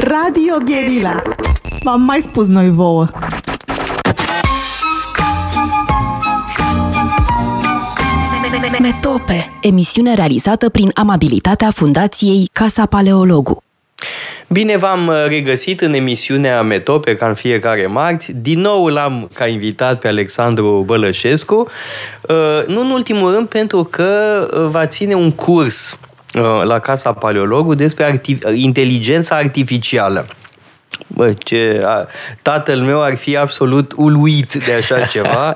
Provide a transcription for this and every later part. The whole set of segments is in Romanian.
Radio Gherila. V-am mai spus noi vouă. Metope, emisiune realizată prin amabilitatea Fundației Casa Paleologu. Bine v-am regăsit în emisiunea Metope, ca în fiecare marți. Din nou l-am ca invitat pe Alexandru Bălășescu, uh, nu în ultimul rând pentru că uh, va ține un curs uh, la Casa Paleologu despre arti- inteligența artificială. Bă, ce, a, tatăl meu ar fi absolut uluit de așa ceva.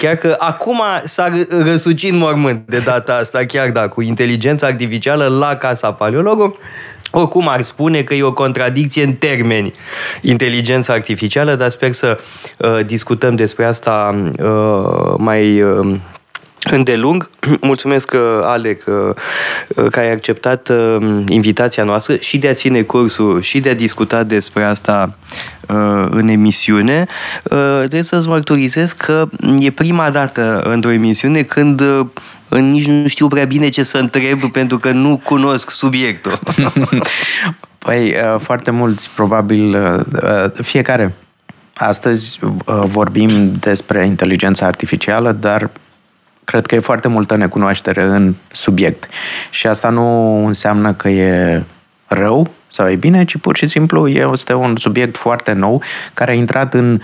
Chiar că acum s-a răsucit în mormânt de data asta, chiar da, cu inteligența artificială la Casa Paleologu. Oricum ar spune că e o contradicție în termeni inteligența artificială, dar sper să uh, discutăm despre asta uh, mai uh, îndelung. Mulțumesc, uh, Alec, uh, că ai acceptat invitația noastră și de a ține cursul și de a discuta despre asta în emisiune. Trebuie să-ți mărturisesc că e prima dată într-o emisiune când nici nu știu prea bine ce să întreb pentru că nu cunosc subiectul. păi, foarte mulți, probabil, fiecare. Astăzi vorbim despre inteligența artificială, dar cred că e foarte multă necunoaștere în subiect. Și asta nu înseamnă că e rău sau e bine, ci pur și simplu este un subiect foarte nou care a intrat în,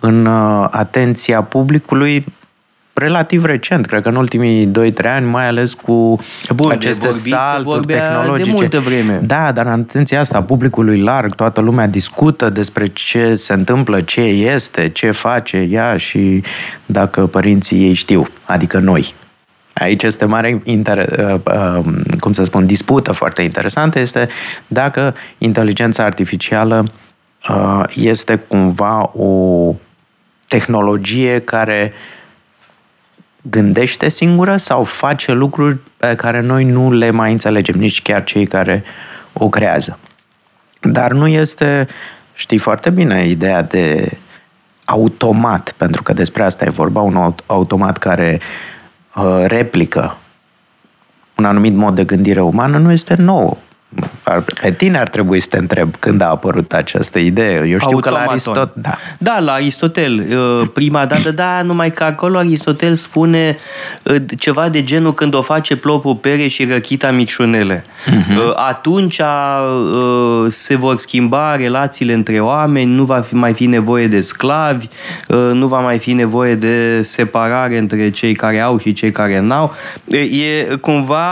în atenția publicului relativ recent, cred că în ultimii 2-3 ani, mai ales cu Bun, aceste salturi tehnologice. De multă vreme. Da, dar în atenția asta, publicului larg, toată lumea discută despre ce se întâmplă, ce este, ce face ea și dacă părinții ei știu, adică noi. Aici este mare, inter, uh, uh, cum să spun, dispută foarte interesantă, este dacă inteligența artificială uh, este cumva o tehnologie care uh, gândește singură sau face lucruri pe care noi nu le mai înțelegem, nici chiar cei care o creează. Dar nu este, știi foarte bine, ideea de automat, pentru că despre asta e vorba, un automat care uh, replică un anumit mod de gândire umană nu este nou. Pe tine ar trebui să te întreb când a apărut această idee. Eu știu Automaton. că la Aristotel... Da. da, la Aristotel. Uh, prima dată, da, numai că acolo Aristotel spune uh, ceva de genul când o face plopul pere și răchita micșunele. Uh-huh. Atunci uh, se vor schimba relațiile între oameni, nu va fi mai fi nevoie de sclavi, nu va mai fi nevoie de separare între cei care au și cei care n-au. E cumva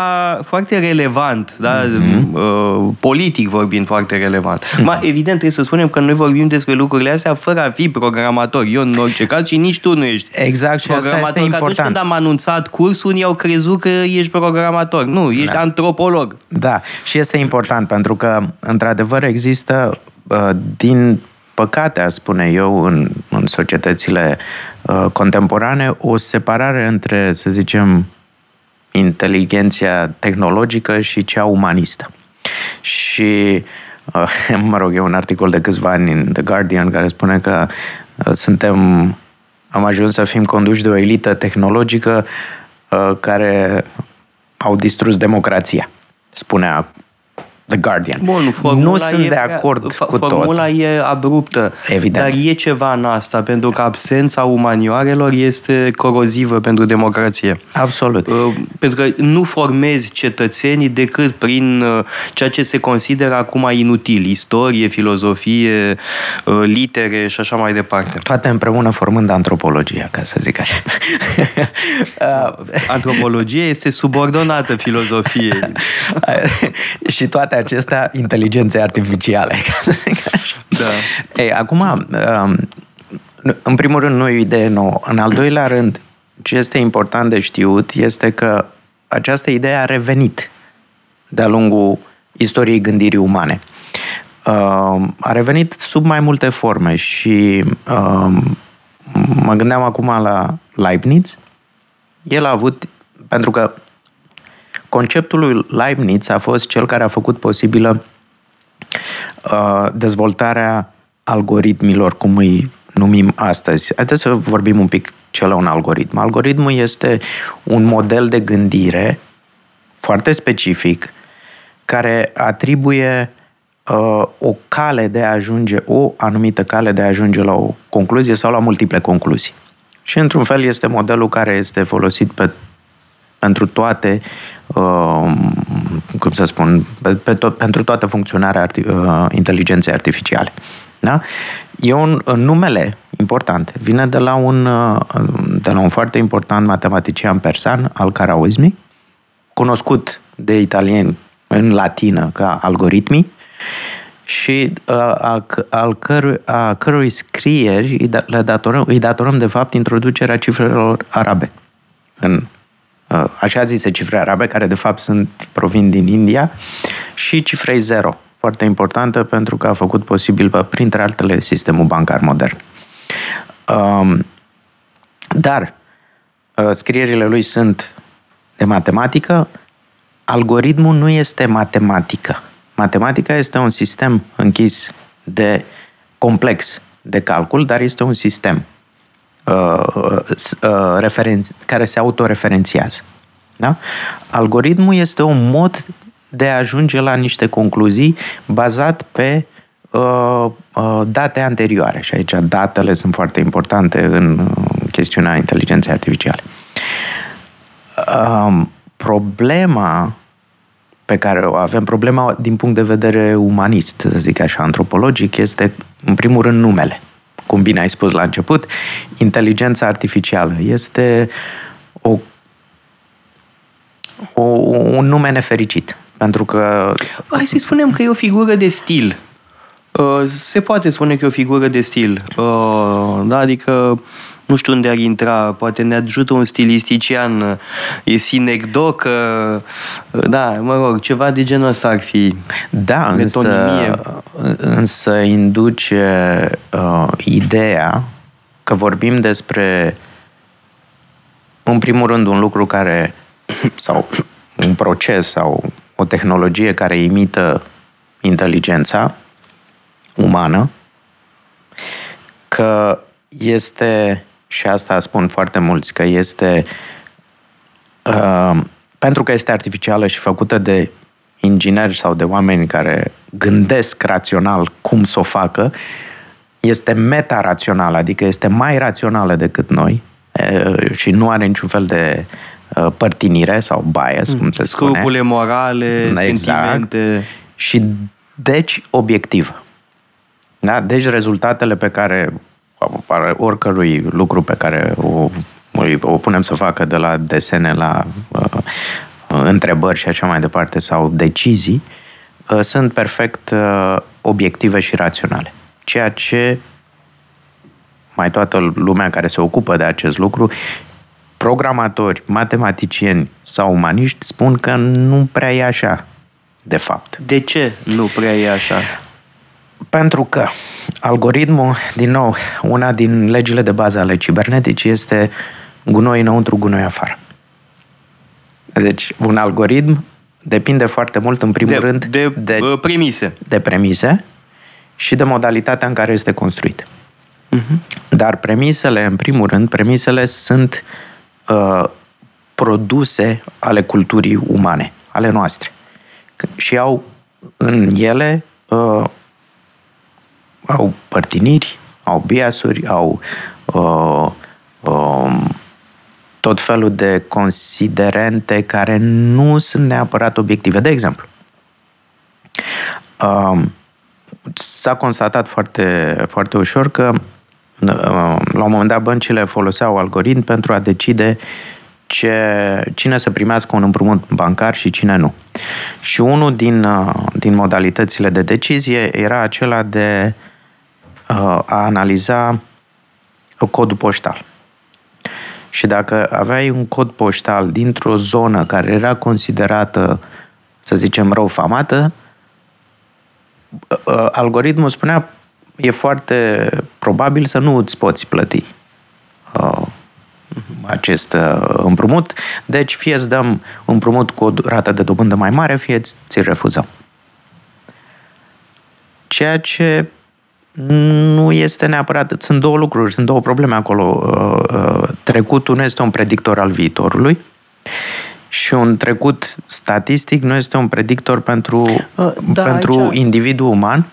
foarte relevant, da? Uh-huh Uh, politic vorbind foarte relevant. Mm. Ma, evident, trebuie să spunem că noi vorbim despre lucrurile astea fără a fi programator. Eu, în orice caz, și nici tu nu ești exact, și programator. Asta este important. atunci când am anunțat cursul, unii au crezut că ești programator. Nu, ești da. antropolog. Da, și este important pentru că, într-adevăr, există uh, din păcate, aș spune eu, în, în societățile uh, contemporane, o separare între, să zicem, inteligenția tehnologică și cea umanistă. Și, uh, mă rog, e un articol de câțiva ani în The Guardian care spune că uh, suntem, am ajuns să fim conduși de o elită tehnologică uh, care au distrus democrația, spunea The Guardian. Bun, nu sunt e, de acord f- cu formula tot. Formula e abruptă, Evident. dar e ceva în asta, pentru că absența umanioarelor este corozivă pentru democrație. Absolut. Uh, pentru că nu formezi cetățenii decât prin uh, ceea ce se consideră acum inutil, istorie, filozofie, uh, litere și așa mai departe. Toate împreună formând antropologia, ca să zic așa. Antropologia este subordonată filozofiei. și toate toate acestea inteligențe artificiale. Da. Ei, acum, um, în primul rând, nu e o idee nouă. În al doilea rând, ce este important de știut este că această idee a revenit de-a lungul istoriei gândirii umane. Um, a revenit sub mai multe forme și um, mă gândeam acum la Leibniz. El a avut, pentru că conceptul lui Leibniz a fost cel care a făcut posibilă uh, dezvoltarea algoritmilor, cum îi numim astăzi. Haideți să vorbim un pic ce la un algoritm. Algoritmul este un model de gândire foarte specific care atribuie uh, o cale de a ajunge, o anumită cale de a ajunge la o concluzie sau la multiple concluzii. Și într-un fel este modelul care este folosit pe, pentru toate, uh, cum să spun, pe, pe tot, pentru toată funcționarea arti, uh, inteligenței artificiale. Da? E un numele important. Vine de la un, uh, de la un foarte important matematician persan, al Karauzmi, cunoscut de italieni în latină ca algoritmii, și uh, a, al căru, a cărui scrieri îi, da, le datorăm, îi datorăm, de fapt, introducerea cifrelor arabe. În uh, așa zise cifre arabe, care de fapt sunt provin din India, și cifrei zero, foarte importantă pentru că a făcut posibil, printre altele, sistemul bancar modern. Um, dar uh, scrierile lui sunt de matematică, algoritmul nu este matematică. Matematica este un sistem închis de complex de calcul, dar este un sistem uh, uh, referenț, care se autoreferențiază. Da? Algoritmul este un mod de a ajunge la niște concluzii bazat pe uh, uh, date anterioare. Și aici datele sunt foarte importante în uh, chestiunea inteligenței artificiale. Uh, problema pe care o avem, problema din punct de vedere umanist, să zic așa, antropologic, este în primul rând numele. Cum bine ai spus la început, inteligența artificială este o, o, un nume nefericit. Pentru că... Hai să spunem că e o figură de stil. Uh, se poate spune că e o figură de stil. Uh, da, adică nu știu unde ar intra, poate ne ajută un stilistician, e sinecdocă, da, mă rog, ceva de genul ăsta ar fi. Da, însă, însă induce uh, ideea că vorbim despre, în primul rând, un lucru care, sau un proces sau o tehnologie care imită inteligența umană, că este și asta spun foarte mulți, că este uh, pentru că este artificială și făcută de ingineri sau de oameni care gândesc rațional cum să o facă, este meta-rațională, adică este mai rațională decât noi uh, și nu are niciun fel de uh, părtinire sau bias, cum se spune. Scrupule morale, exact. sentimente. Și deci obiectivă. Da? Deci rezultatele pe care oricărui lucru pe care o, o punem să facă de la desene la uh, întrebări și așa mai departe sau decizii, uh, sunt perfect uh, obiective și raționale. Ceea ce mai toată lumea care se ocupă de acest lucru, programatori, matematicieni sau umaniști spun că nu prea e așa, de fapt. De ce nu prea e așa? Pentru că algoritmul, din nou, una din legile de bază ale ciberneticii este gunoi înăuntru, gunoi afară. Deci, un algoritm depinde foarte mult, în primul de, rând, de, de premise. De premise și de modalitatea în care este construit. Uh-huh. Dar premisele, în primul rând, premisele sunt uh, produse ale culturii umane, ale noastre. Și au în ele uh, au părtiniri, au biasuri, au uh, uh, tot felul de considerente care nu sunt neapărat obiective. De exemplu, uh, s-a constatat foarte, foarte ușor că uh, la un moment dat băncile foloseau algoritm pentru a decide ce, cine să primească un împrumut bancar și cine nu. Și unul din, uh, din modalitățile de decizie era acela de a analiza codul poștal. Și dacă aveai un cod poștal dintr-o zonă care era considerată, să zicem, rău famată, algoritmul spunea e foarte probabil să nu îți poți plăti acest împrumut, deci fie îți dăm împrumut cu o rată de dobândă mai mare, fie ți-l refuzăm. Ceea ce nu este neapărat, sunt două lucruri, sunt două probleme acolo. Uh, uh, trecutul nu este un predictor al viitorului și un trecut statistic nu este un predictor pentru, Uh, da, pentru aici- individul uman,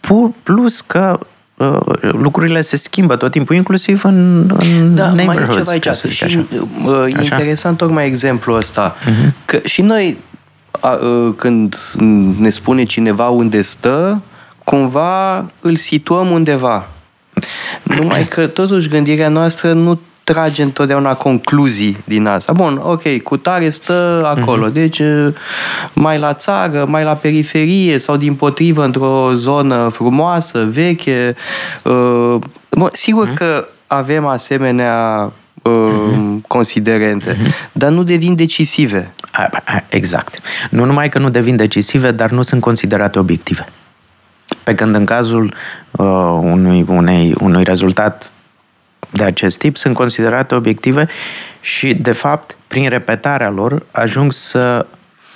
pu- plus că uh, lucrurile se schimbă tot timpul, inclusiv în, în Da, mai e neighborhoods, ceva aici. ca să zic Și așa. uh, e Așa? interesant tocmai exemplul ăsta. Că și noi, a, uh, când ne spune cineva unde stă, cumva îl situăm undeva. Numai că totuși gândirea noastră nu trage întotdeauna concluzii din asta. Bun, ok, cu tare stă acolo, deci uh, mai la țară, mai la periferie sau din potrivă într-o zonă frumoasă, veche. uh, Bun, sigur că avem asemenea uh, considerente, dar nu devin decisive. A, a, Exact. Nu numai că nu devin decisive, dar nu sunt considerate obiective. Pe când în cazul uh, unui, unei, unui rezultat de acest tip sunt considerate obiective și, de fapt, prin repetarea lor, ajung să,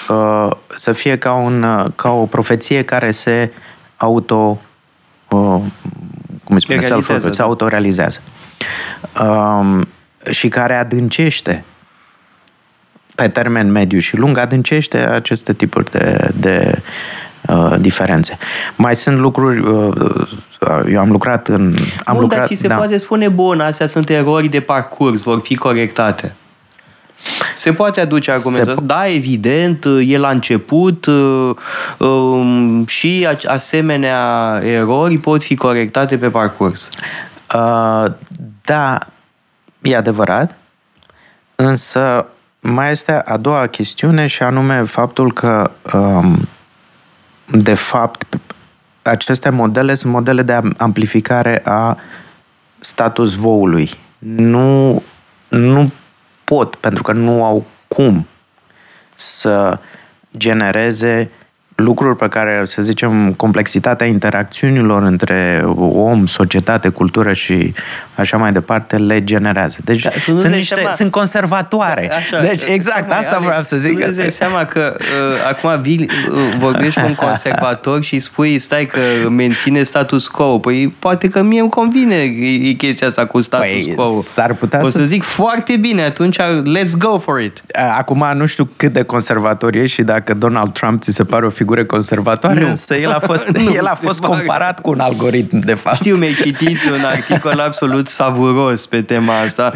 uh, să fie ca, un, uh, ca o profeție care se auto... Uh, cum îi spune? Realizează, Self- se da. autorealizează. Um, și care adâncește pe termen mediu și lung adâncește aceste tipuri de, de uh, diferențe. Mai sunt lucruri, uh, eu am lucrat în... Am Bun, lucrat, dar ți se da. poate spune, bun, astea sunt erori de parcurs, vor fi corectate. Se poate aduce argumentul Se ăsta? Da, evident, e la început uh, um, și a- asemenea erori pot fi corectate pe parcurs. Uh, da, e adevărat, însă mai este a doua chestiune și anume faptul că um, de fapt aceste modele sunt modele de am- amplificare a status voului. Nu, nu pot, pentru că nu au cum să genereze lucruri pe care, să zicem, complexitatea interacțiunilor între om, societate, cultură și așa mai departe le generează. Deci Da, tu nu-ți sunt, dai niște, seama- sunt conservatoare. Așa, deci exact, tocmai, asta Ale, vreau să zic. Tu că- îți dai seama că uh, acum vii, uh, vorbești cu un conservator și îi spui, stai că menține status quo. Păi poate că mie îmi convine e, e chestia asta cu status Păi, quo. s-ar putea o să- să zic foarte bine, atunci let's go for it. Acum nu știu cât de conservator e și dacă Donald Trump ți se pare o figură conservatoare, Nu. însă el a fost, Nu, el a se fost pare. comparat cu un algoritm, de fapt. Știu, mi-ai citit un articol absolut savuros pe tema asta.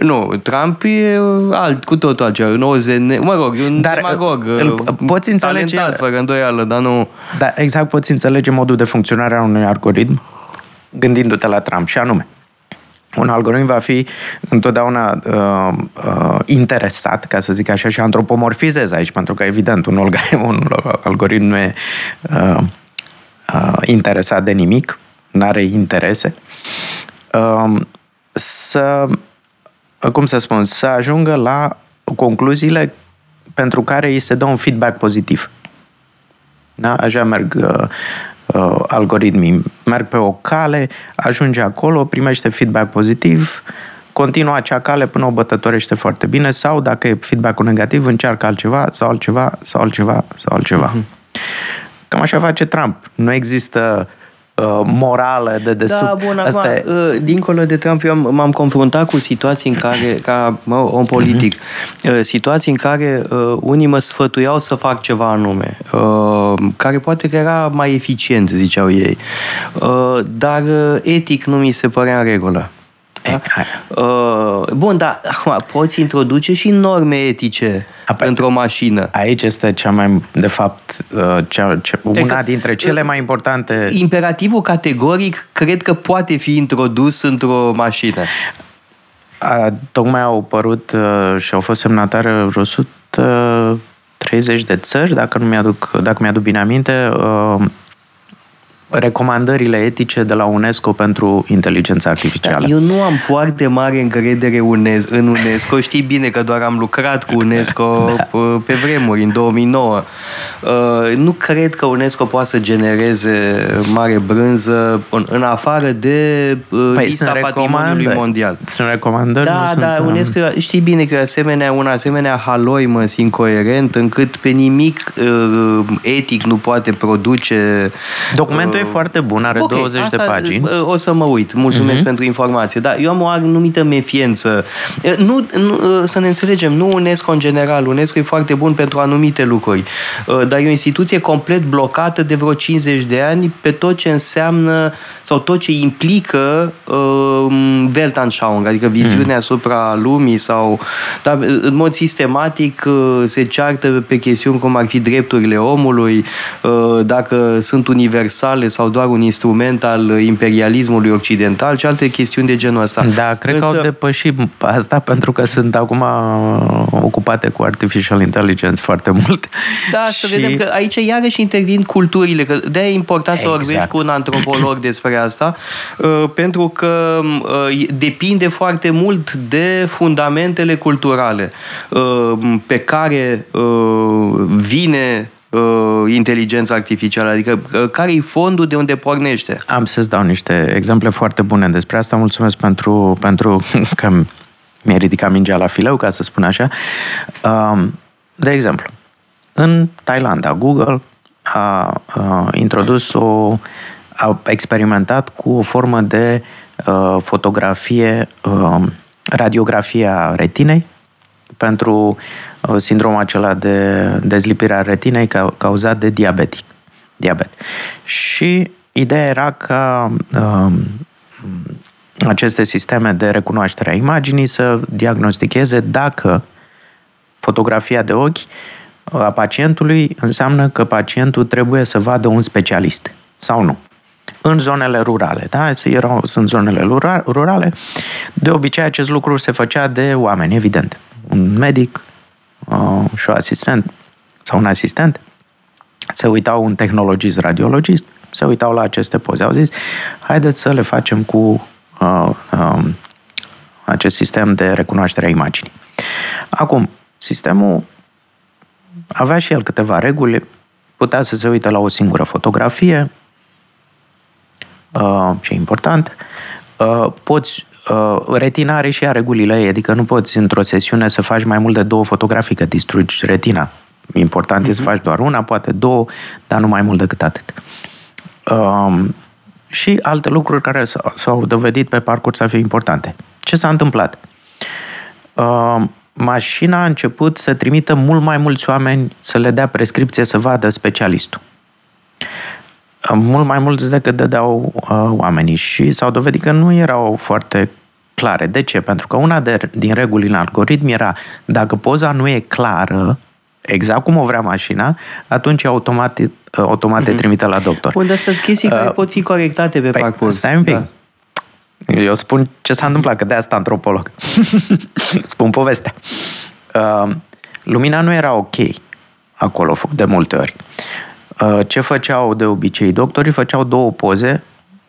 Nu, Trump e alt, cu totul altceva, un OZN, mă rog, e un Dar, demagog. îl uh, poți înțelege- Talentat, fără îndoială, dar nu... Da, exact poți înțelege modul de funcționare a unui algoritm gândindu-te la Trump și anume un algoritm va fi întotdeauna uh, uh, interesat, ca să zic așa, și antropomorfizez aici, pentru că, evident, un, alg- un algoritm nu e uh, uh, interesat de nimic, nu are interese, uh, să, cum să spun, să ajungă la concluziile pentru care îi se dă un feedback pozitiv. Da? Așa merg uh, uh, algoritmii. Merg pe o cale, ajunge acolo, primește feedback pozitiv, continuă acea cale până o bătătorește foarte bine sau dacă e feedback-ul negativ, încearcă altceva sau altceva sau altceva sau altceva. Cam așa face Trump. Nu există uh, morală de desubt. Da, bun, acum, Asta e- uh, dincolo de Trump, eu am- m-am confruntat cu situații în care, ca mă, om politic, uh, situații în care uh, unii mă sfătuiau să fac ceva anume, uh, care poate că era mai eficient, ziceau ei, uh, dar uh, etic nu mi se părea în regulă. E, hai. Uh, bun, dar acum poți introduce și norme etice Apoi- într-o mașină. Aici este cea mai, de fapt, uh, cea, cea, una Adică, dintre cele uh, mai importante Imperativul categoric cred că poate fi introdus într-o mașină. A, tocmai au apărut uh, și au fost semnatare vreo 130 de țări, dacă, nu mi-aduc, dacă mi-aduc bine aminte, uh, recomandările etice de la UNESCO pentru inteligența artificială. Eu nu am foarte mare încredere UNES- în UNESCO. Știi bine că doar am lucrat cu UNESCO Da. p- pe vremuri, în 2009. Uh, Nu cred că UNESCO poate să genereze mare brânză în, în afară de uh, Păi lista sunt patrimoniului recomandări. mondial. Sunt recomandări, Da, nu da, sunt, um, UNESCO, știi bine că e asemenea, un asemenea haloimăs incoerent încât pe nimic uh, etic nu poate produce... Documentul uh, e foarte bun, are Ok, 20 de asta, pagini. uh, O să mă uit, mulțumesc Mhm. pentru informație. Dar eu am o anumită mefiență. Uh, Nu, nu, uh, să ne înțelegem, nu UNESCO în general. UNESCO e foarte bun pentru anumite lucruri. Uh, Dar e o instituție complet blocată de vreo 50 de ani pe tot ce înseamnă sau tot ce implică uh, Weltanschauung, adică viziunea asupra lumii sau dar, uh, în mod sistematic uh, se ceartă pe chestiuni cum ar fi drepturile omului, uh, dacă sunt universale sau doar un instrument al imperialismului occidental și alte chestiuni de genul ăsta. Da, cred că au depășit asta pentru că sunt acum uh, ocupate cu artificial intelligence foarte mult. Da, să vedem că aici iarăși intervin culturile, că de-aia e important să Exact. vorbești cu un antropolog despre asta, uh, pentru că uh, depinde foarte mult de fundamentele culturale uh, pe care uh, vine uh, inteligența artificială, adică uh, care e fondul de unde pornește. Am să-ți dau niște exemple foarte bune despre asta. Mulțumesc pentru, pentru că mi-ai ridicat mingea la fileu, ca să spun așa. Um, De exemplu, în Thailanda, Google a, a introdus o a experimentat cu o formă de uh, fotografie, uh, radiografie a retinei pentru uh, sindromul acela de dezlipire a retinei ca, cauzat de diabetic, diabet. Și ideea era ca uh, aceste sisteme de recunoaștere a imaginii să diagnosticheze dacă fotografia de ochi a pacientului înseamnă că pacientul trebuie să vadă un specialist sau nu. În zonele rurale, da? Erau, sunt zonele rura- rurale. De obicei, acest lucru se făcea de oameni, evident. Un medic uh, și un asistent sau un asistent se uitau un tehnologist, radiologist, se uitau la aceste poze. Au zis, haideți să le facem cu uh, uh, acest sistem de recunoaștere a imaginii. Acum, sistemul avea și el câteva reguli, putea să se uite la o singură fotografie, uh, ce e important, uh, poți uh, retina are și ea regulile ei, adică nu poți într-o sesiune să faci mai mult de două fotografii, că distrugi retina. Important uh-huh. e să faci doar una, poate două, dar nu mai mult decât atât. Uh, și alte lucruri care s-au, s-au dovedit pe parcurs să fie importante. Ce s-a întâmplat? Uh, mașina a început să trimită mult mai mulți oameni să le dea prescripție să vadă specialistul. Mult mai mulți decât dădeau uh, oamenii și s-au dovedit că nu erau foarte clare. De ce? Pentru că una de, din reguli în algoritm era dacă poza nu e clară, exact cum o vrea mașina, atunci automat, automat te trimite la doctor. Bun, dar sunt chestii care Uh, pot fi corectate pe păi, parcurs. Stai un pic. Da. Eu spun ce s-a întâmplat, că de asta antropolog. spun povestea. Uh, lumina nu era ok acolo de multe ori. Uh, ce făceau de obicei? Doctorii făceau două poze,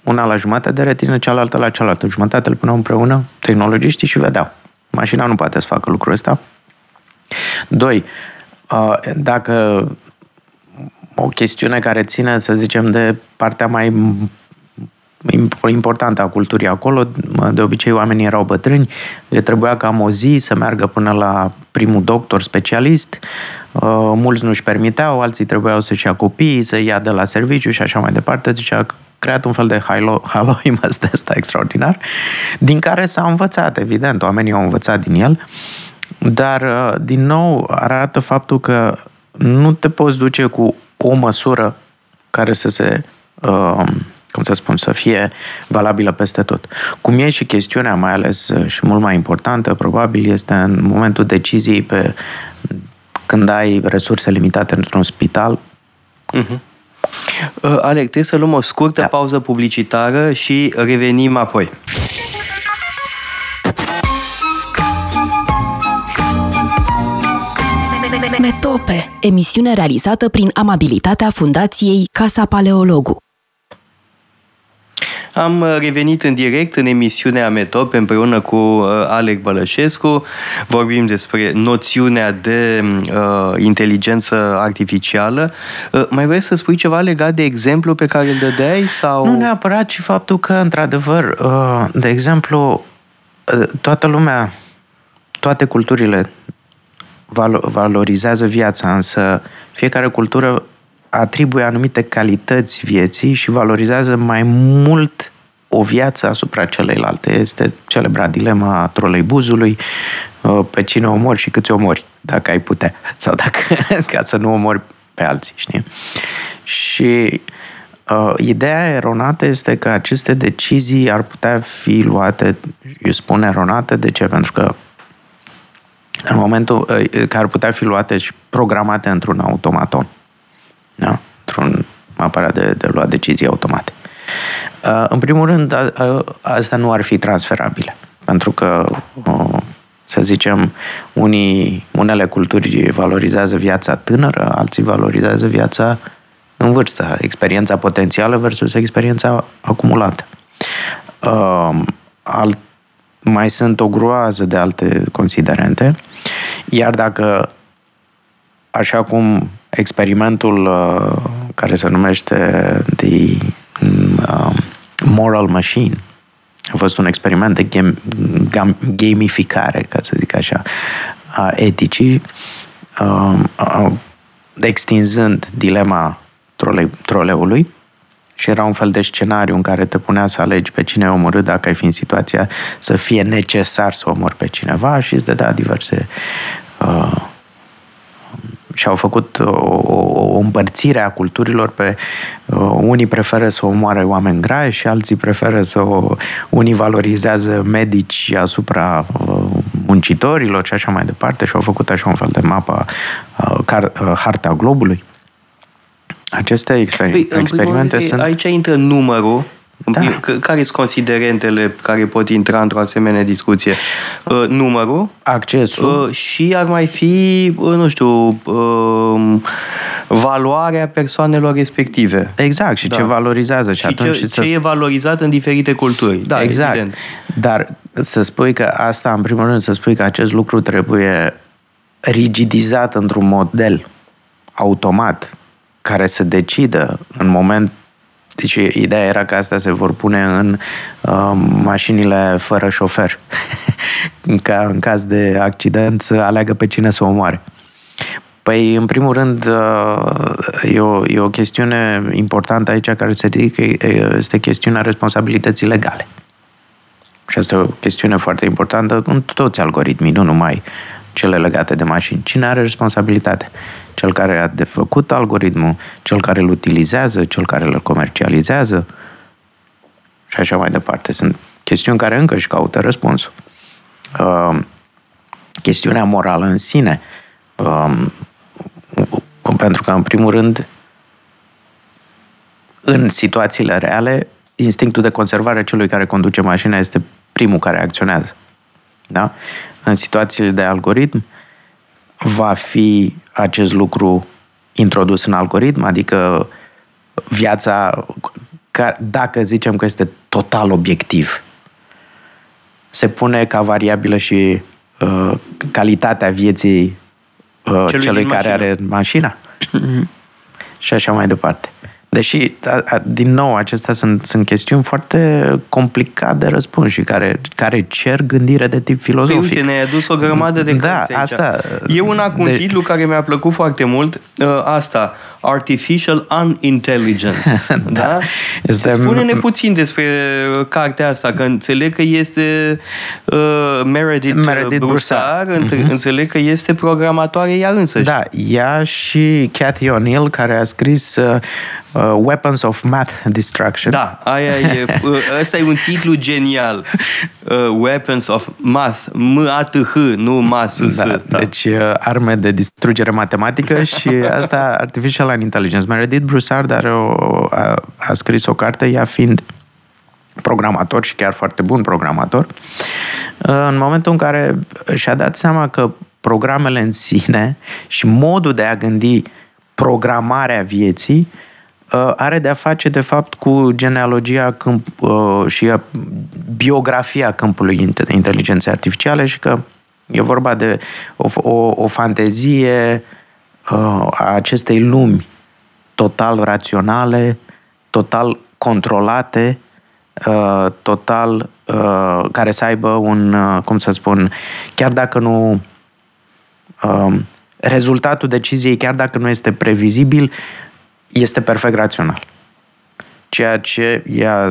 una la jumătate de retină, cealaltă la cealaltă. Jumătate îl puneau împreună, tehnologiștii și vedeau. Mașina nu poate să facă lucrul ăsta. Doi, uh, dacă o chestiune care ține, să zicem, de partea mai importantă a culturii acolo. De obicei oamenii erau bătrâni, le trebuia cam o zi să meargă până la primul doctor specialist. Mulți nu-și permiteau, alții trebuiau să-și ia copiii, să ia de la serviciu și așa mai departe. Deci a creat un fel de haloimas de ăsta extraordinar, din care s-a învățat, evident, oamenii au învățat din el, dar din nou arată faptul că nu te poți duce cu o măsură care să se uh, cum să spun, să fie valabilă peste tot. Cum e și chestiunea, mai ales și mult mai importantă, probabil, este în momentul deciziei pe când ai resurse limitate într-un spital. Uh-huh. Uh, Alec, trebuie să luăm o scurtă da. pauză publicitară și revenim apoi. Metope. Emisiune realizată prin amabilitatea Fundației Casa Paleologu. Am revenit în direct în emisiunea Metop împreună cu Alec Bălășescu. Vorbim despre noțiunea de uh, inteligență artificială. Uh, mai vrei să spui ceva legat de exemplu pe care îl dădeai? Sau... Nu neapărat, ci faptul că, într-adevăr, uh, de exemplu, uh, toată lumea, toate culturile valorizează viața, însă fiecare cultură atribuie anumite calități vieții și valorizează mai mult o viață asupra celeilalte. Este celebra dilema troleibuzului, uh, pe cine omori și câți omori, dacă ai putea, sau dacă, ca să nu omori pe alții, știi? Și uh, ideea eronată este că aceste decizii ar putea fi luate, eu spun eronate, de ce? Pentru că în momentul uh, că ar putea fi luate și programate într-un automaton. Da? Într-un aparat de, de luat decizii automate. Uh, în primul rând, asta nu ar fi transferabile. Pentru că, uh, să zicem, unii, unele culturi valorizează viața tânără, alții valorizează viața în vârstă, experiența potențială versus experiența acumulată. Alt, mai sunt o groază de alte considerente, iar dacă, așa cum experimentul uh, care se numește The uh, Moral Machine, a fost un experiment de game, gam, gamificare, ca să zic așa, a eticii, uh, uh, extinzând dilema trole, troleului, și era un fel de scenariu în care te punea să alegi pe cine omorât dacă ai fi în situația să fie necesar să omori pe cineva și îți dădea diverse uh, și au făcut o, o, o împărțire a culturilor pe uh, unii preferă să omoare oameni grași și alții preferă să o, unii valorizează medici asupra uh, muncitorilor și așa mai departe și au făcut așa un fel de mapă uh, car, uh, harta globului. Aceste exper- păi, experimente sunt... Aici intră numărul da. Care sunt considerentele care pot intra într-o asemenea discuție? Uh, numărul. Accesul. Uh, și ar mai fi, uh, nu știu, uh, valoarea persoanelor respective. Exact, și da. ce valorizează. Și, și atunci ce, ce e valorizat în diferite culturi. Da, exact. Evident. Dar să spui că asta, în primul rând, să spui că acest lucru trebuie rigidizat într-un model automat care să decidă în moment deci ideea era că astea se vor pune în uh, mașinile fără șofer. Ca în caz de accident să aleagă pe cine să o omoare. Păi, în primul rând, uh, e o, e o chestiune importantă aici care se ridică, este chestiunea responsabilității legale. Și asta e o chestiune foarte importantă în toți algoritmii, nu numai cele legate de mașini. Cine are responsabilitate? Cel care a de făcut algoritmul, cel care îl utilizează, cel care îl comercializează și așa mai departe. Sunt chestiuni care încă își caută răspunsul. Uh, chestiunea morală în sine, uh, pentru că, în primul rând, în situațiile reale, instinctul de conservare a celui care conduce mașina este primul care acționează. Da? în situațiile de algoritm, va fi acest lucru introdus în algoritm, adică viața, dacă zicem că este total obiectiv, se pune ca variabilă și uh, calitatea vieții uh, celui care mașină. are mașina. și așa mai departe. Deși, a, a, din nou, acestea sunt, sunt chestiuni foarte complicate de răspuns și care, care cer gândire de tip filozofic. Păi, uite, ne-ai adus o grămadă de da, aici. asta, E una cu un de... titlu care mi-a plăcut foarte mult, uh, asta, Artificial Unintelligence. da? da? Este... Spune-ne puțin despre uh, cartea asta, că înțeleg că este uh, Meredith, Meredith Broussard, uh-huh. înțeleg că este programatoare ea însăși. Da, ea și Cathy O'Neill, care a scris uh, uh, Weapons of Math Destruction. Da, aia e, uh, ăsta e un titlu genial. Uh, Weapons of Math, M-A-T-H, nu M-A-S-S. Da, da. Deci uh, arme de distrugere matematică și asta Artificial Intelligence. Meredith Broussard are o, a, a scris o carte, ea fiind programator și chiar foarte bun programator, uh, în momentul în care și-a dat seama că programele în sine și modul de a gândi programarea vieții Uh, are de-a face, de fapt, cu genealogia câmp, uh, și biografia câmpului inteligenței artificiale și că e vorba de o, o, o fantezie uh, a acestei lumi total raționale, total controlate, total care să aibă un, cum să spun, chiar dacă nu rezultatul deciziei, chiar dacă nu este previzibil, este perfect rațional. Ceea ce ea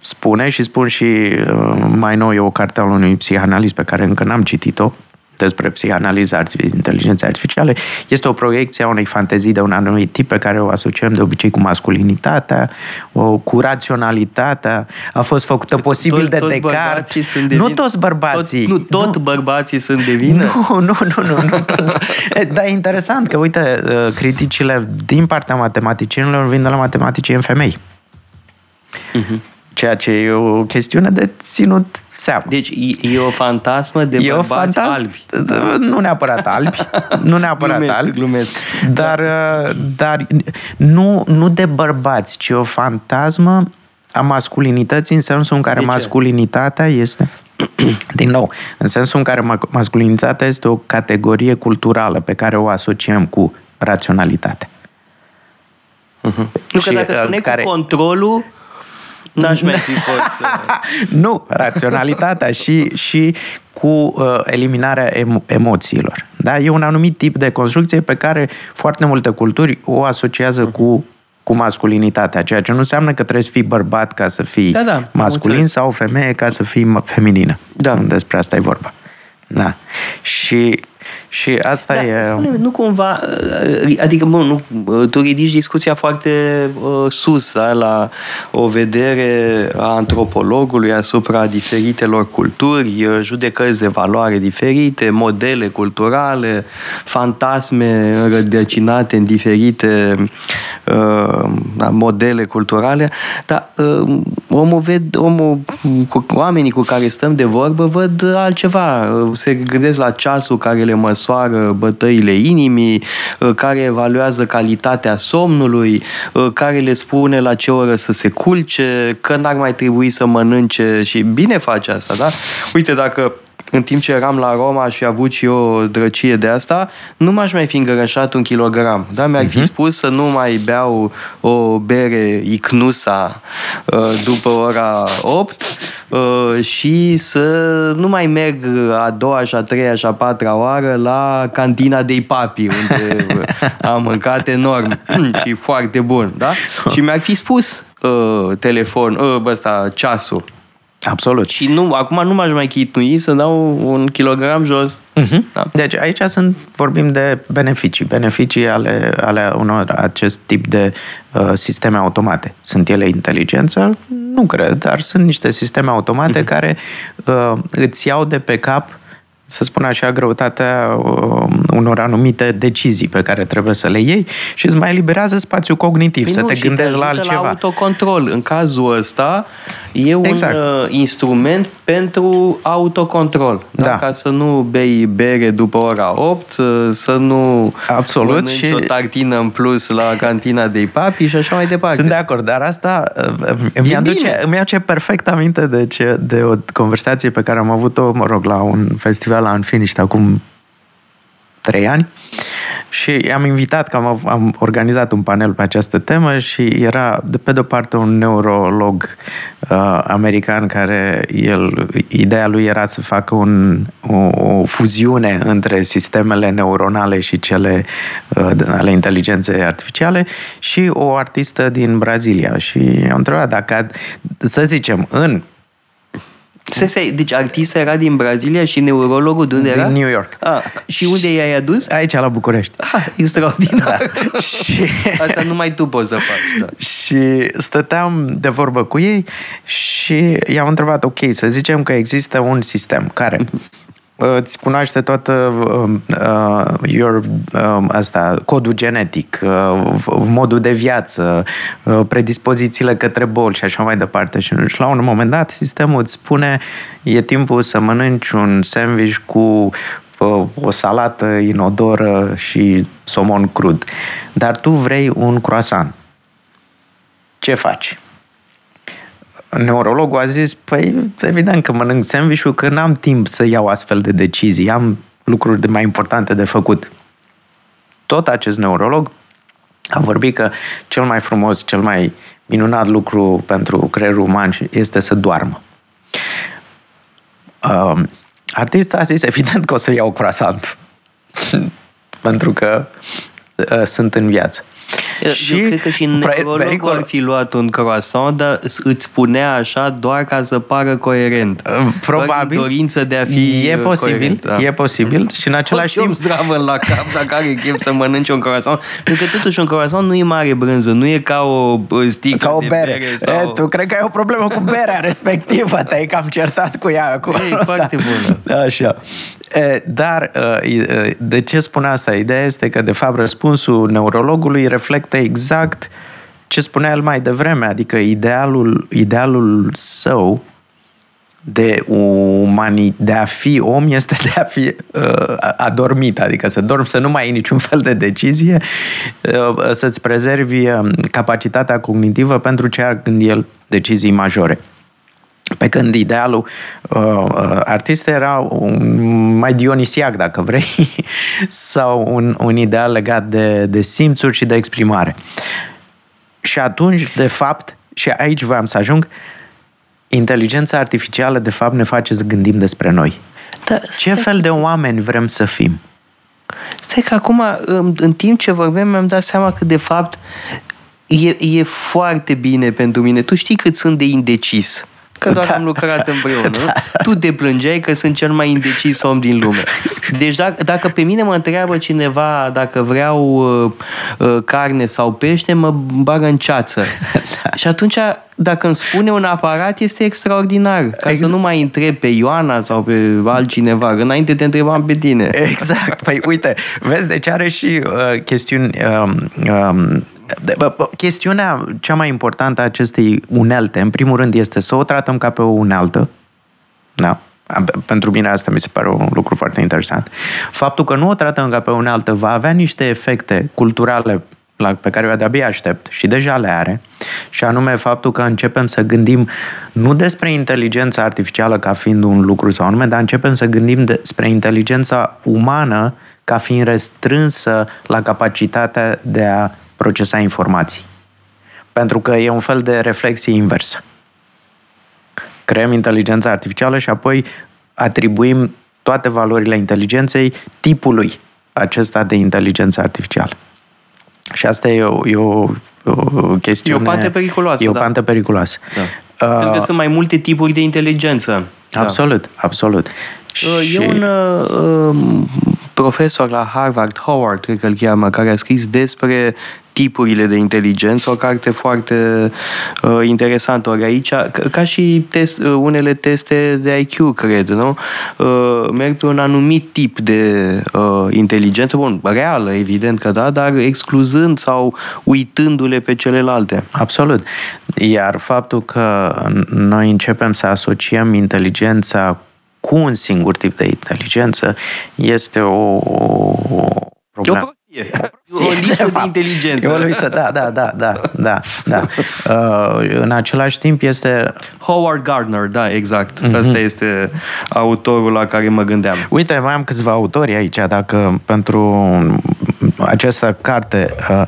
spune și spun și uh, mai nou e o carte al unui psihanalist pe care încă n-am citit-o, despre psihanaliza inteligenței artificiale, este o proiecție a unei fantezii de un anumit tip pe care o asociem de obicei cu masculinitatea, o, cu raționalitatea, a fost făcută posibil toți, de toți Descartes. Sunt de nu vin... toți bărbații. Tot, nu, tot nu. bărbații sunt de vină? Nu, nu, nu, nu. nu. Dar e interesant că, uite, uh, criticile din partea matematicienilor vin de la matematicieni femei. Uh-huh. Ceea ce e o chestiune de ținut seama. Deci e, e o fantasmă de e bărbați o fantasm... albi. Nu neapărat albi, nu neapărat glumesc, albi, glumesc. dar, uh, dar nu, nu de bărbați, ci o fantasmă a masculinității în sensul în care De ce? masculinitatea este din nou, în sensul în care masculinitatea este o categorie culturală pe care o asociem cu raționalitatea. Uh-huh. Nu, că Și, dacă uh, spuneai care- cu controlul, n-aș mai fi fost... uh, nu, raționalitatea și, și cu uh, eliminarea emo- emoțiilor. Da? E un anumit tip de construcție pe care foarte multe culturi o asociază cu cu masculinitatea, ceea ce nu înseamnă că trebuie să fii bărbat ca să fii Da, da, am masculin înțeles. sau femeie ca să fii m- feminină. Da. Despre asta e vorba. Da. Și, și asta Da, e... spune nu cumva, uh, adică, bun, nu, uh, tu ridici discuția foarte uh, sus, da, la o vedere a antropologului asupra diferitelor culturi, uh, judecăți de valoare diferite, modele culturale, fantasme înrădăcinate în diferite uh, da, modele culturale, dar uh, omul ved, omul, cu, oamenii cu care stăm de vorbă văd altceva, uh, se gândesc la ceasul care le măsoară bătăile inimii, uh, care evaluează calitatea somnului, uh, care le spune la ce oră să se culce, că n-ar mai trebui să mănânce și bine face asta, da? Uite, dacă în timp ce eram la Roma aș fi avut și eu o drăcie de asta, nu m-aș mai fi îngrășat un kilogram. Da? Mi-ar fi spus să nu mai beau o bere icnusa uh, după ora 8 uh, și să nu mai merg a doua și a treia și a patra oară la cantina de papi, unde am mâncat enorm și foarte bun. Da? Și mi-ar fi spus uh, telefon, uh, ăsta, ceasul. Absolut. Și nu, acum nu m-aș mai chitui să dau un kilogram jos. Uh-huh. Da. Deci aici sunt, vorbim de beneficii, beneficii ale, ale unor acest tip de uh, sisteme automate. Sunt ele inteligență? Nu cred, dar sunt niște sisteme automate uh-huh. care uh, îți iau de pe cap să spun așa, greutatea uh, unor anumite decizii pe care trebuie să le iei și îți mai eliberează spațiu cognitiv, Păi să nu, te și gândești te la ajută altceva. La autocontrol. În cazul ăsta e un Exact. uh, instrument pentru autocontrol. Da? Da. Ca să nu bei bere după ora 8, uh, să nu Absolut, mănânci și- o tartină în plus la cantina de papi și așa mai departe. Sunt de acord, dar asta uh, îmi E aduce, bine. îmi aduce perfect aminte de, ce, de o conversație pe care am avut-o, mă rog, la un festival la Unfinished acum trei ani și i-am invitat, că am, am organizat un panel pe această temă și era, de pe de-o parte, un neurolog uh, american care el, ideea lui era să facă un, o, o fuziune între sistemele neuronale și cele uh, ale inteligenței artificiale și o artistă din Brazilia. Și am întrebat dacă, să zicem, în Se, se, deci artista era din Brazilia și neurologul de unde din era? New York, Ah, și unde i-ai adus? aici la București. Ah, extraordinar. Da. Și- Asta numai tu poți să faci. Da. Și stăteam de vorbă cu ei și i-am întrebat, ok, să zicem că există un sistem care uh, îți cunoaște toată uh, uh, your, uh, asta, codul genetic, uh, modul de viață, uh, predispozițiile către boli și așa mai departe. Și la un moment dat sistemul îți spune e timpul să mănânci un sandwich cu uh, o salată inodoră și somon crud. Dar tu vrei un croissant. Ce faci? Neurologul a zis, păi evident că mănânc sandwich că n-am timp să iau astfel de decizii, am lucruri de mai importante de făcut. Tot acest neurolog a vorbit că cel mai frumos, cel mai minunat lucru pentru creierul uman este să doarmă. Uh, artista a zis, evident că o să iau croissant. pentru că uh, sunt în viață. Eu, eu cred că și neurologul pericol- ar fi luat un croissant, dar îți spunea așa doar ca să pară coerent. Uh, Probabil. Doar din dorință de a fi E uh, posibil, coerent, da. e posibil și în același Orice om timp zdravă la cap dacă are chef să mănânce un croissant. Pentru că totuși un croissant nu e mare brânză, nu e ca o uh, sticlă ca o de bere. bere sau... E, tu cred că ai o problemă cu berea respectivă, te-ai cam certat cu ea acolo. E foarte bună. Așa. E, Dar e, e, de ce spun asta? Ideea este că, de fapt, răspunsul neurologului reflectă exact ce spunea el mai devreme, adică idealul, idealul său de, umani, de a fi om este de a fi uh, adormit, adică să dormi, să nu mai ai niciun fel de decizie, uh, să-ți prezervi uh, capacitatea cognitivă pentru ce ar gândi el decizii majore. Pe când idealul uh, uh, artist era un, mai dionisiac, dacă vrei, sau un, un ideal legat de, de simțuri și de exprimare. Și atunci, de fapt, și aici voiam să ajung, inteligența artificială, de fapt, ne face să gândim despre noi. Da, Ce fel de oameni vrem să fim? Stai că acum, în, în timp ce vorbeam, mi-am dat seama că, de fapt, e, e foarte bine pentru mine. Tu știi cât sunt de indecis. Că doar Da. am lucrat împreună. Da. Tu te plângeai că sunt cel mai indecis om din lume. Deci dacă, dacă pe mine mă întreabă cineva dacă vreau uh, uh, carne sau pește, mă bagă în ceață. Da. Și atunci, dacă îmi spune un aparat, este extraordinar. Ca Exact. să nu mai întreb pe Ioana sau pe altcineva. că Înainte te întrebam pe tine. Exact. Păi uite, vezi, deci are și uh, chestiuni... Um, um, de- bă, bă, chestiunea cea mai importantă a acestei unelte, în primul rând, este să o tratăm ca pe o unealtă. Da? Am- Pentru mine asta mi se pare un lucru foarte interesant. Faptul că nu o tratăm ca pe o unealtă va avea niște efecte culturale la, pe care eu de-abia aștept și deja le are, și anume faptul că începem să gândim nu despre inteligența artificială ca fiind un lucru sau anume, dar începem să gândim despre inteligența umană ca fiind restrânsă la capacitatea de a procesa informații. Pentru că e un fel de reflexie inversă. Creăm inteligența artificială și apoi atribuim toate valorile inteligenței tipului acesta de inteligență artificială. Și asta e o, e o, o chestiune... E o pantă periculoasă, E o da. pantă periculoasă. Da. Uh, Pentru că sunt mai multe tipuri de inteligență. Da. Absolut, absolut. Uh, E un uh, um, profesor la Harvard, Howard, cred că îl cheamă, care a scris despre tipurile de inteligență, o carte foarte uh, interesantă. Ori aici, ca, ca și test, uh, unele teste de IQ, cred, nu? Uh, merg pe un anumit tip de uh, inteligență, bun, reală, evident că da, dar excluzând sau uitându-le pe celelalte. Absolut. Iar faptul că noi începem să asociem inteligența cu un singur tip de inteligență este o, o E o problemă. Prostie. O lipsă de fapt. inteligență. E o lipsă, da, da, da, da, da, da. Uh, în același timp este... Howard Gardner, da, exact. Mhm. Mm-hmm. Asta este autorul la care mă gândeam. Uite, mai am câțiva autori aici, dacă pentru această carte uh,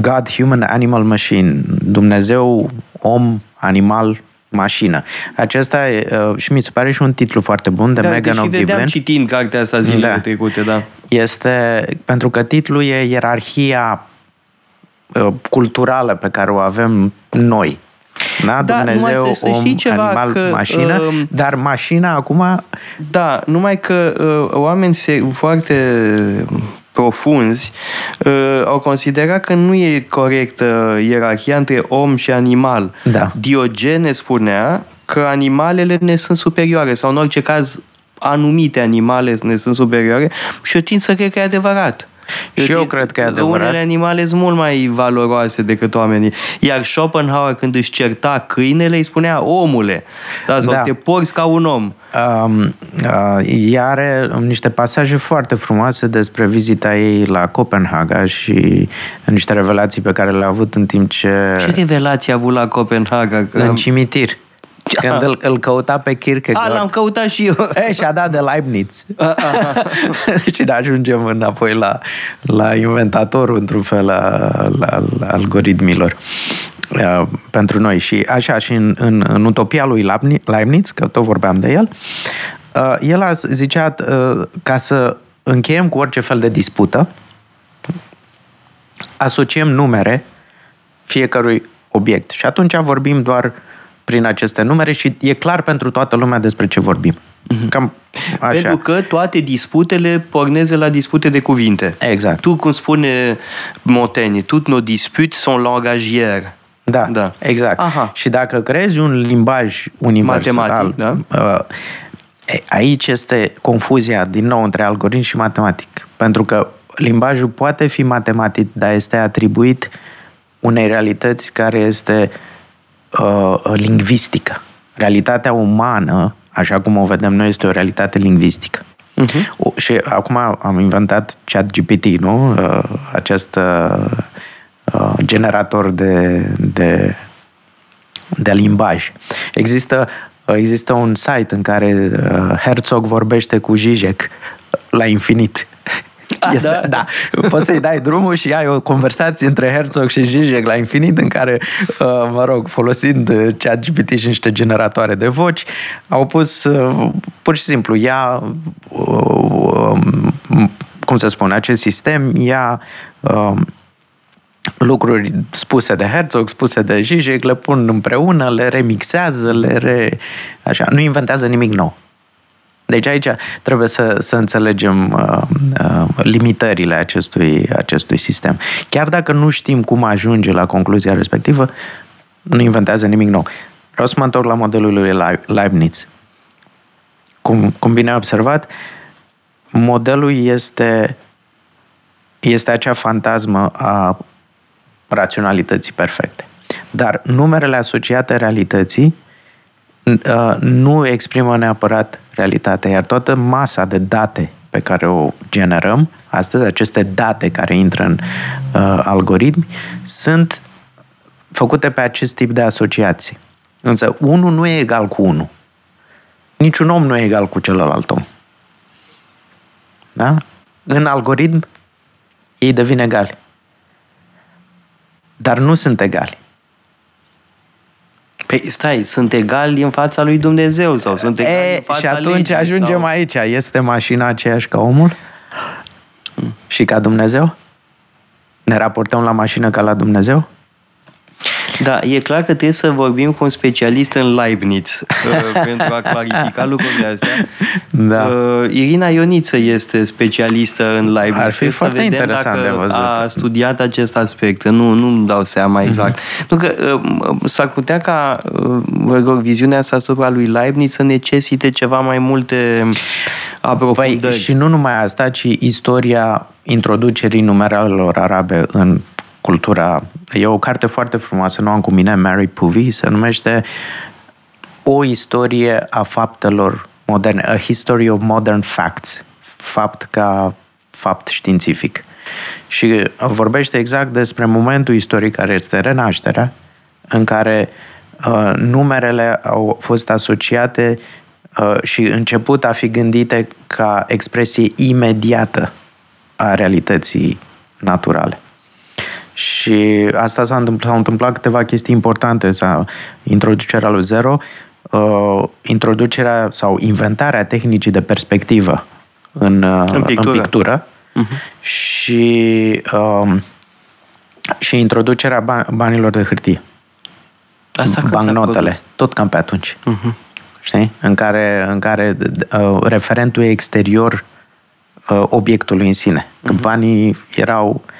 God, Human, Animal, Machine, Dumnezeu, om, animal, mașină. Acesta e, uh, și mi se pare și un titlu foarte bun de da, Megan deși vedeam O'Gibbon. citind cartea asta zilele Da. trecute, da. Este pentru că titlul e ierarhia uh, culturală pe care o avem noi. Da? Da, numai Dumnezeu, să- să om, știi ceva, animal, că, mașină, um, dar mașina acum Da, numai că uh, oameni se, foarte profunzi uh, au considerat că nu e corectă ierarhia între om și animal. Da. Diogene spunea că animalele ne sunt superioare sau în orice caz anumite animale ne sunt superioare și eu tind să cred că e adevărat. Și eu tind- cred că e adevărat. Unele animale sunt mult mai valoroase decât oamenii. Iar Schopenhauer când își certa câinele îi spunea omule. Da, sau Da. te porți ca un om. Um, uh, ea are niște pasaje foarte frumoase despre vizita ei la Copenhaga și niște revelații pe care le-a avut în timp ce... Ce revelație a avut la Copenhaga? Că... în cimitir. Când îl, îl căuta pe A, Kierkegaard. l-am căutat și eu. E, și-a dat de Leibniz. deci ne ajungem înapoi la, la inventatorul, într-un fel, la, la, la algoritmilor uh, pentru noi. Și așa, și în, în, în utopia lui Leibni- Leibniz, că tot vorbeam de el, uh, el a zicea uh, ca să încheiem cu orice fel de dispută, asociem numere fiecărui obiect. Și atunci vorbim doar prin aceste numere și e clar pentru toată lumea despre ce vorbim. Cam așa. Pentru că toate disputele porneze la dispute de cuvinte. Exact. Tu, cum spune Montaigne, toutes nos disputes sont langagières. Da, Da. da. exact. Aha. Și dacă creezi un limbaj universal, Matematic, da? uh, e, aici este confuzia din nou între algoritm și matematic. Pentru că limbajul poate fi matematic, dar este atribuit unei realități care este uh, lingvistică. Realitatea umană, așa cum o vedem noi, este o realitate lingvistică. Mhm. O, și acum am inventat ChatGPT, nu? Uh, acest uh, uh, generator de, de, de limbaj. Există, uh, există un site în care uh, Herzog vorbește cu Zizek la infinit. Ah, Este, da? da. Poți să-i dai drumul și ai o conversație între Herzog și Zizek la infinit în care, uh, mă rog, folosind uh, ChatGPT și niște generatoare de voci, au pus uh, pur și simplu, ia uh, um, cum să spun, acest sistem ia um, lucruri spuse de Herzog, spuse de Zizek, le pun împreună, le remixează, le re... așa, nu inventează nimic nou. Deci aici trebuie să, să înțelegem uh, uh, limitările acestui, acestui sistem. Chiar dacă nu știm cum ajunge la concluzia respectivă, nu inventează nimic nou. Vreau să mă întorc la modelul lui Leib- Leibniz. Cum, cum bine ai observat, modelul este, este acea fantasmă a raționalității perfecte. Dar numerele asociate realității uh, nu exprimă neapărat realitatea, iar toată masa de date pe care o generăm, astăzi, aceste date care intră în uh, algoritmi, sunt făcute pe acest tip de asociații. Însă, unul nu e egal cu unul. Niciun om nu e egal cu celălalt om. Da? În algoritm, ei devin egali. Dar nu sunt egali. Păi stai, sunt egali în fața lui Dumnezeu sau sunt egali E, în fața și atunci legii, ajungem sau... aici. Este mașina aceeași ca omul? Și ca Dumnezeu? Ne raportăm la mașină ca la Dumnezeu? Da, e clar că trebuie să vorbim cu un specialist în Leibniz uh, pentru a clarifica lucrurile astea. Da. Uh, Irina Ioniță este specialistă în Leibniz. Ar fi Trebuie foarte să vedem interesant dacă de văzut. a studiat acest aspect. Nu, nu-mi dau seama exact. Mhm. Nu că uh, s-ar putea ca uh, vă rog, viziunea asta asupra lui Leibniz să necesite ceva mai multe aprofundări. Păi, și nu numai asta, ci istoria introducerii numeralelor arabe în cultura. E o carte foarte frumoasă, nu am cu mine, Mary Puvi, se numește O istorie a faptelor moderne, A History of Modern Facts, fapt ca fapt științific. Și vorbește exact despre momentul istoric care este renașterea, în care uh, numerele au fost asociate uh, și început a fi gândite ca expresie imediată a realității naturale. Și asta s-a întâmplat, s-au întâmplat câteva chestii importante. S-a, introducerea lui zero, uh, introducerea sau inventarea tehnicii de perspectivă în, uh, În pictură. în pictură uh-huh. și, uh, și introducerea ban- banilor de hârtie. Asta când s-a bancnotele, produs? tot cam pe atunci. Mhm. Știi? În care, în care uh, referentul e exterior uh, obiectului în sine. Că banii erau bă,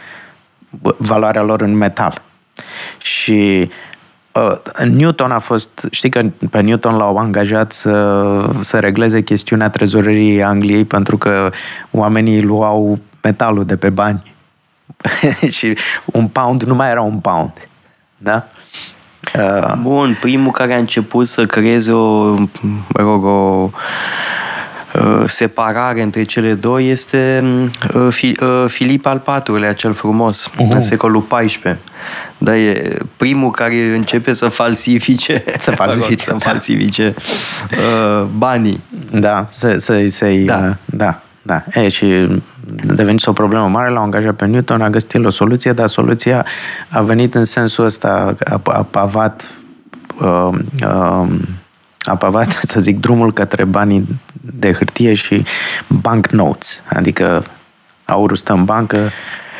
valoarea lor în metal. Și uh, Newton a fost, știi că pe Newton l-au angajat să, să regleze chestiunea trezoreriei Angliei pentru că oamenii luau metalul de pe bani. și un pound nu mai era un pound. Da? Uh, Bun, primul care a început să creeze o, mă rog, o uh, separare între cele două este uh, Fi- uh, Filip al IV-lea, cel frumos, Uhu. în secolul XIV. Dar e primul care începe să falsifice, Să falsifice, mă rog, să da. falsifice uh, banii. Da, să, să, să-i... Da. Da. da, da. E, și a devenit o problemă mare, l-au angajat pe Newton, a găsit el o soluție, dar soluția a venit în sensul ăsta, a, a pavat uh, uh, a pavat, să zic, drumul către banii de hârtie și banknotes, adică aurul stă în bancă,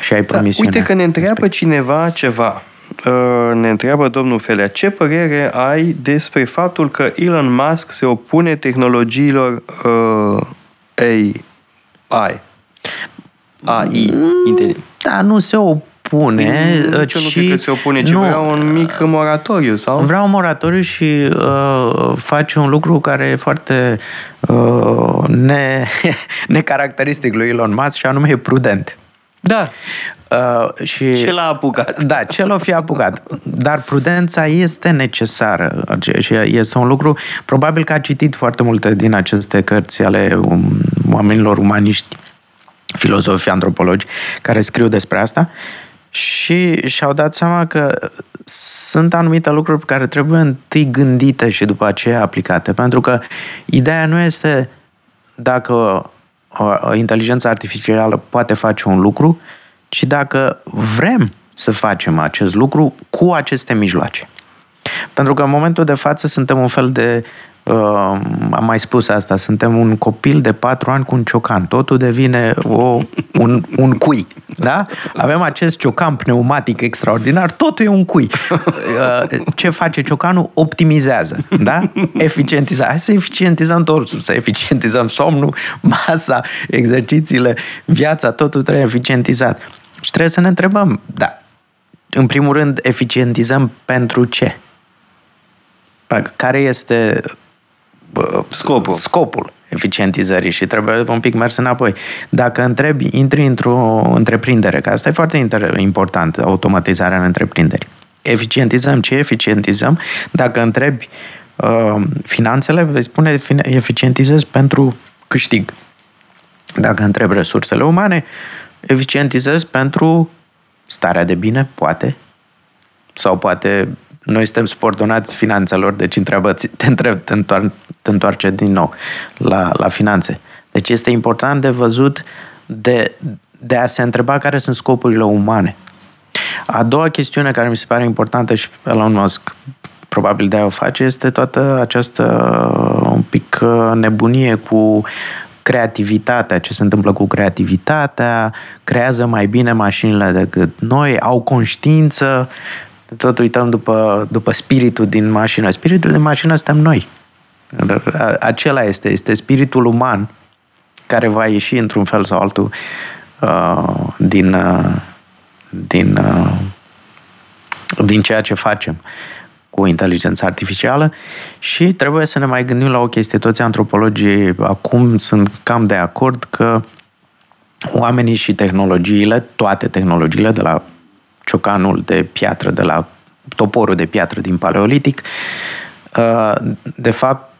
și ai promisiunea. Uite că ne întreabă respectivă. cineva ceva. Uh, Ne întreabă domnul Felea, ce părere ai despre faptul că Elon Musk se opune tehnologiilor uh, AI? AI, inteligent. Da, nu se opune, Nici eu nu cred că se opune, ci nu, vrea un mic moratoriu, sau? Vreau un moratoriu și uh, face un lucru care e foarte uh, ne, necaracteristic lui Elon Musk și anume e prudent. Da. Uh, și Ce l-a apucat? Da, ce l-a fi apucat. Dar prudența este necesară și este un lucru, probabil că a citit foarte multe din aceste cărți ale um, oamenilor umaniști, filozofi, antropologi, care scriu despre asta și și-au dat seama că sunt anumite lucruri pe care trebuie întâi gândite și după aceea aplicate. Pentru că ideea nu este dacă o, o inteligență artificială poate face un lucru, ci dacă vrem să facem acest lucru cu aceste mijloace. Pentru că în momentul de față suntem un fel de, uh, am mai spus asta, suntem un copil de patru ani cu un ciocan. Totul devine o, un, un cui. Da? Avem acest ciocan pneumatic extraordinar, totul e un cui. Uh, ce face ciocanul? Optimizează. Da? Eficientizează. Hai să eficientizăm totul, să eficientizăm somnul, masa, exercițiile, viața, totul trebuie eficientizat. Și trebuie să ne întrebăm, da, în primul rând, eficientizăm pentru ce? Care este bă, Scopul. scopul eficientizării și trebuie un pic mers înapoi. Dacă întrebi, intri într-o întreprindere, că asta e foarte inter- important, automatizarea în întreprinderi. Eficientizăm ce eficientizăm? Dacă întrebi uh, finanțele, vei spune eficientizez pentru câștig. Dacă întrebi resursele umane, eficientizez pentru starea de bine, poate. Sau poate noi suntem subordonați finanțelor, deci întreabă, te, întreb, te, întoar, te întoarce din nou la, la finanțe. Deci este important de văzut, de, de a se întreba care sunt scopurile umane. A doua chestiune care mi se pare importantă și Elon Musk probabil de-aia o face, este toată această un pic nebunie cu creativitatea, ce se întâmplă cu creativitatea, creează mai bine mașinile decât noi, au conștiință, tot uităm după, după spiritul din mașină. Spiritul din mașină suntem noi. Acela este, este spiritul uman care va ieși într-un fel sau altul uh, din, uh, din, uh, din ceea ce facem cu inteligența artificială și trebuie să ne mai gândim la o chestie. Toți antropologii acum sunt cam de acord că oamenii și tehnologiile, toate tehnologiile, de la ciocanul de piatră, de la toporul de piatră din paleolitic, de fapt,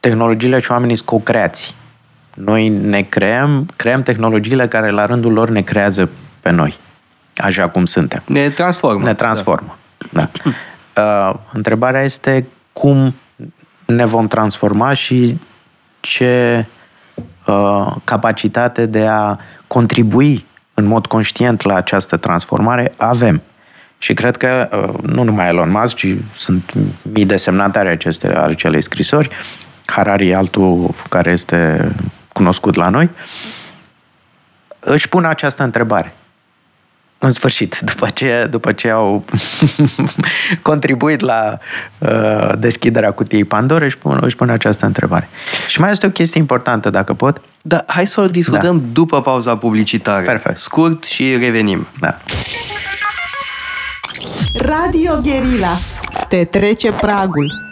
tehnologiile și oamenii sunt co-creați. Noi ne creăm, creăm tehnologiile care la rândul lor ne creează pe noi, așa cum suntem. Ne transformă. Ne transformă, da. da. Uh, întrebarea este cum ne vom transforma și ce uh, capacitate de a contribui în mod conștient la această transformare avem. Și cred că uh, nu numai Elon Musk, ci sunt mii de semnatari aceste, acelei scrisori, Harari altul care este cunoscut la noi, își pun această întrebare în sfârșit, după ce, după ce au contribuit la uh, deschiderea cutiei Pandora, își pun, își pun această întrebare. Și mai este o chestie importantă, dacă pot. Da, hai să o discutăm da. după pauza publicitară. Perfect. Scurt și revenim. Da. Radio Guerilla. Te trece pragul.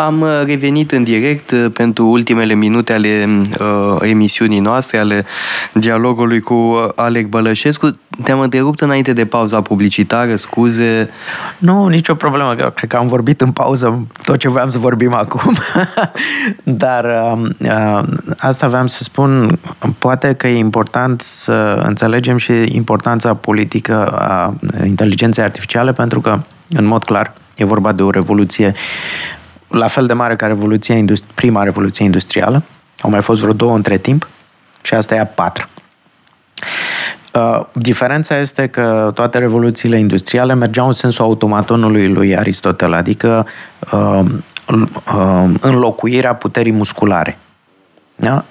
Am revenit în direct pentru ultimele minute ale uh, emisiunii noastre, ale dialogului cu Alec Bălășescu. Te-am întrerupt înainte de pauza publicitară, scuze. Nu, nicio problemă, cred că am vorbit în pauză tot ce voiam să vorbim acum. Dar uh, asta vreau să spun, poate că e important să înțelegem și importanța politică a inteligenței artificiale, pentru că, în mod clar, e vorba de o revoluție la fel de mare ca revoluția industri- prima revoluție industrială. Au mai fost vreo două între timp și asta e a patra. Uh, diferența este că toate revoluțiile industriale mergeau în sensul automatonului lui Aristotel, adică uh, uh, înlocuirea puterii musculare. Da?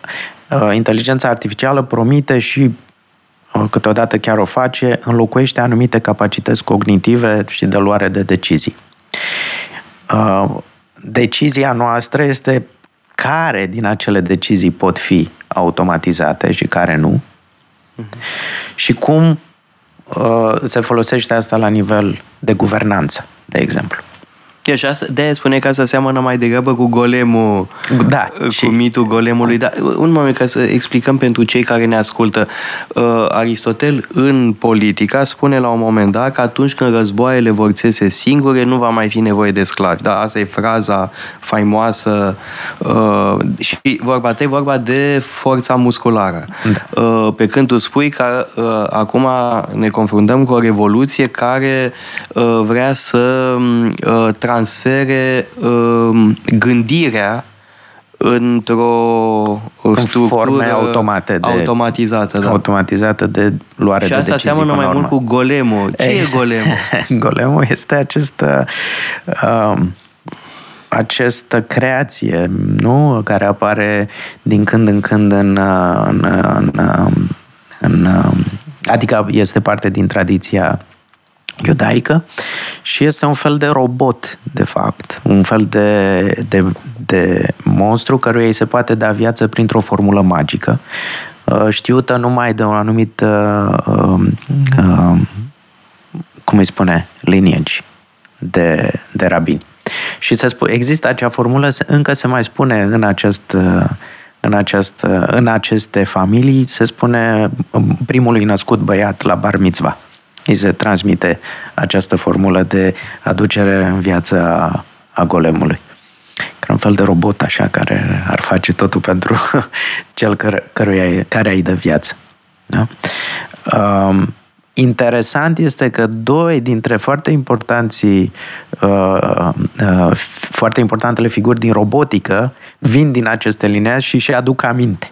Uh, inteligența artificială promite și uh, câteodată chiar o face, înlocuiește anumite capacități cognitive și de luare de decizii. Uh, decizia noastră este care din acele decizii pot fi automatizate și care nu uh-huh. și cum uh, se folosește asta la nivel de guvernanță, de exemplu. Deci asta, de-aia spune că asta seamănă mai degrabă cu golemul, da, cu și... mitul golemului. Dar un moment ca să explicăm pentru cei care ne ascultă. Uh, Aristotel în politica spune la un moment dat că atunci când războaiele vor țese singure, nu va mai fi nevoie de sclavi. Da, asta e fraza faimoasă uh, și vorba ta e vorba de forța musculară. Da. Uh, pe când tu spui că uh, acum ne confruntăm cu o revoluție care uh, vrea să uh, transfere uh, gândirea într-o structură forme automate de, automatizată. Da. Automatizată de luare și de decizii. Și asta seamănă mai urmă. mult cu golemul. Ce e golemul? golemul este acest uh, această creație, nu? Care apare din când în când în, în, în, în, în adică este parte din tradiția iudaică și este un fel de robot, de fapt, un fel de, de, de monstru căruia îi se poate da viață printr-o formulă magică, uh, știută numai de un anumit, uh, um, uh, cum îi spune, lineage de, de rabini. Și se spune, există acea formulă, încă se mai spune în acest în, acest, în aceste familii, se spune primului născut băiat la bar mitzvah îi se transmite această formulă de aducere în viață a, a golemului. Ca un fel de robot așa care ar face totul pentru cel căr- căruia, care îi dă viață. Da? Um, interesant este că doi dintre foarte importanții uh, uh, foarte importantele figuri din robotică vin din aceste linii și și aduc aminte.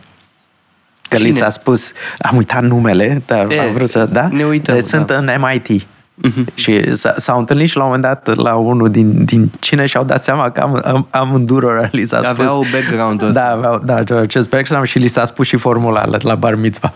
Că Cine? li s-a spus, am uitat numele, dar e, am vrut să, da? Ne uităm, deci da. sunt în MIT. Uh-huh. Și s-au întâlnit și la un moment dat la unul din, din cine și-au dat seama că am, am, am îndură li s-a spus. Aveau background-ul ăsta. Da, aveau, da, acest background și li s-a spus și formula la, la bar mitzvah.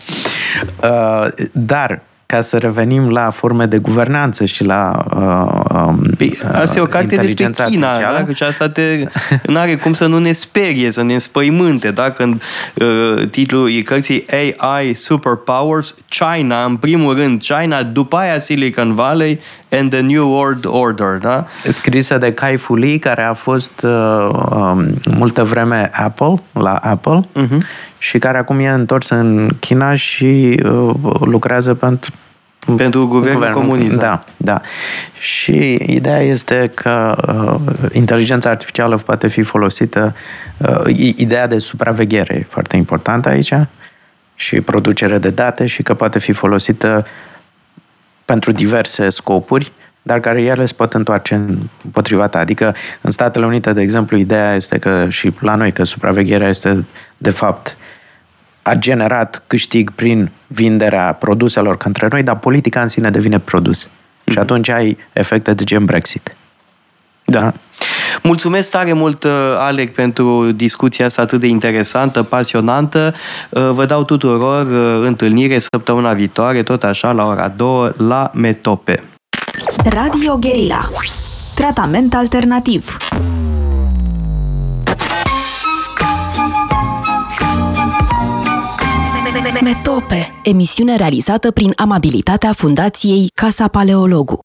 Uh, dar ca să revenim la forme de guvernanță și la uh, um, păi, asta e o carte despre China, da? și asta te, nu are cum să nu ne sperie, să ne înspăimânte, da? Când uh, titlul e cărții AI Superpowers, China, în primul rând China, după aia Silicon Valley and the New World Order, da? Scrisă de Kai Fu Lee, care a fost uh, um, multă vreme Apple, la Apple, uh-huh. și care acum e întors în China și uh, lucrează pentru pentru guvernul, guvernul comunist. Da, da. Și ideea este că uh, inteligența artificială poate fi folosită, uh, ideea de supraveghere e foarte importantă aici și producere de date și că poate fi folosită pentru diverse scopuri, dar care ele se pot întoarce împotriva ta. Adică în Statele Unite, de exemplu, ideea este că și la noi că supravegherea este de fapt a generat câștig prin vinderea produselor către noi, dar politica în sine devine produs. Mm-hmm. Și mhm. atunci ai efecte de gen Brexit. Da. Mulțumesc tare mult, uh, Alec, pentru discuția asta atât de interesantă, pasionantă. Uh, vă dau tuturor uh, întâlnire săptămâna viitoare, tot așa, la ora 2, la Metope. Radio Guerilla. Tratament alternativ. Metope. Emisiune realizată prin amabilitatea Fundației Casa Paleologu.